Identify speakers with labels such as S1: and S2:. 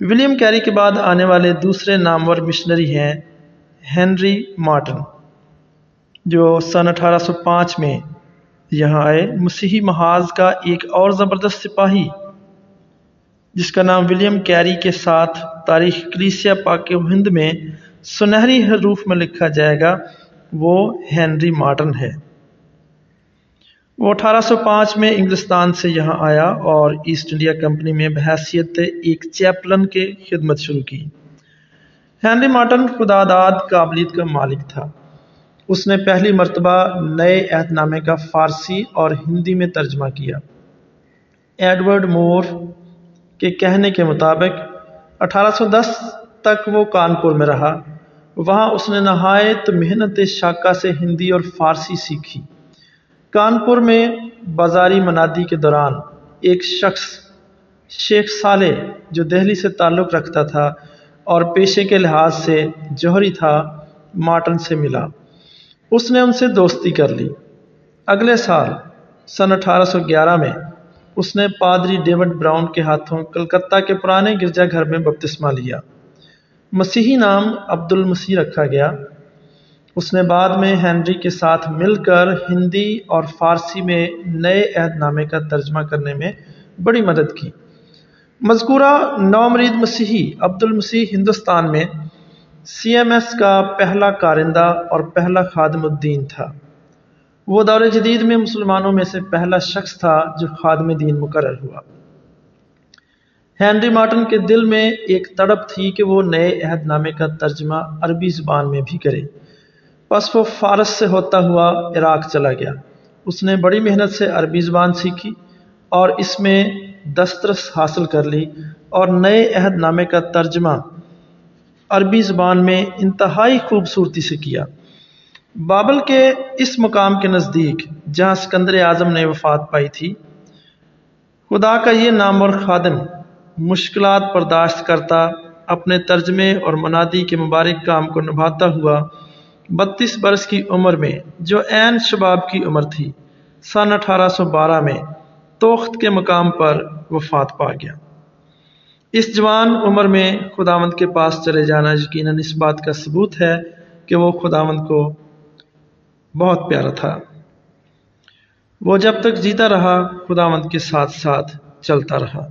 S1: William carry کے بعد آنے والے دوسرے نامور مشنری ہیں ہینری مارٹن، جو سن اٹھارہ سو پانچ میں یہاں آئے۔ مسیحی محاذ کا ایک اور زبردست سپاہی، جس کا نام ولیم کیری کے ساتھ تاریخ کلیسیا پاک ہند میں سنہری حروف میں لکھا جائے گا، وہ ہینری مارٹن ہے۔ وہ اٹھارہ سو پانچ میں انگلستان سے یہاں آیا اور ایسٹ انڈیا کمپنی میں بحیثیت ایک چیپلن کے خدمت شروع کی۔ ہینری مارٹن خدا داد قابلیت کا مالک تھا۔ اس نے پہلی مرتبہ نئے عہد نامے کا فارسی اور ہندی میں ترجمہ کیا۔ ایڈورڈ مور کے کہنے کے مطابق اٹھارہ سو دس تک وہ کانپور میں رہا۔ وہاں اس نے نہایت محنت شاکہ سے ہندی اور فارسی سیکھی۔ کانپور میں بازاری منادی کے دوران ایک شخص، شیخ صالح، جو دہلی سے تعلق رکھتا تھا اور پیشے کے لحاظ سے جوہری تھا، مارٹن سے ملا۔ اس نے ان سے دوستی کر لی۔ اگلے سال سن اٹھارہ سو گیارہ میں اس نے پادری ڈیوڈ براؤن کے ہاتھوں کلکتہ کے پرانے گرجا گھر میں بپتسمہ لیا۔ مسیحی نام عبد المسیح رکھا گیا۔ اس نے بعد میں ہینری کے ساتھ مل کر ہندی اور فارسی میں نئے عہد نامے کا ترجمہ کرنے میں بڑی مدد کی۔ مذکورہ نومرید مسیحی عبد المسیح ہندوستان میں سی ایم ایس کا پہلا کارندہ اور پہلا خادم الدین تھا۔ وہ دور جدید میں مسلمانوں میں سے پہلا شخص تھا جو خادم دین مقرر ہوا۔ ہینری مارٹن کے دل میں ایک تڑپ تھی کہ وہ نئے عہد نامے کا ترجمہ عربی زبان میں بھی کرے۔ پس وہ فارس سے ہوتا ہوا عراق چلا گیا۔ اس نے بڑی محنت سے عربی زبان سیکھی اور اس میں دسترس حاصل کر لی اور نئے عہد نامے کا ترجمہ عربی زبان میں انتہائی خوبصورتی سے کیا۔ بابل کے اس مقام کے نزدیک جہاں سکندر اعظم نے وفات پائی تھی، خدا کا یہ نام اور خادم مشکلات برداشت کرتا، اپنے ترجمے اور منادی کے مبارک کام کو نبھاتا ہوا بتیس برس کی عمر میں جو عین شباب کی عمر تھی، سن اٹھارہ سو بارہ میں توخت کے مقام پر وفات پا گیا۔ اس جوان عمر میں خداوند کے پاس چلے جانا یقیناً اس بات کا ثبوت ہے کہ وہ خداوند کو بہت پیارا تھا۔ وہ جب تک جیتا رہا، خداوند کے ساتھ ساتھ چلتا رہا۔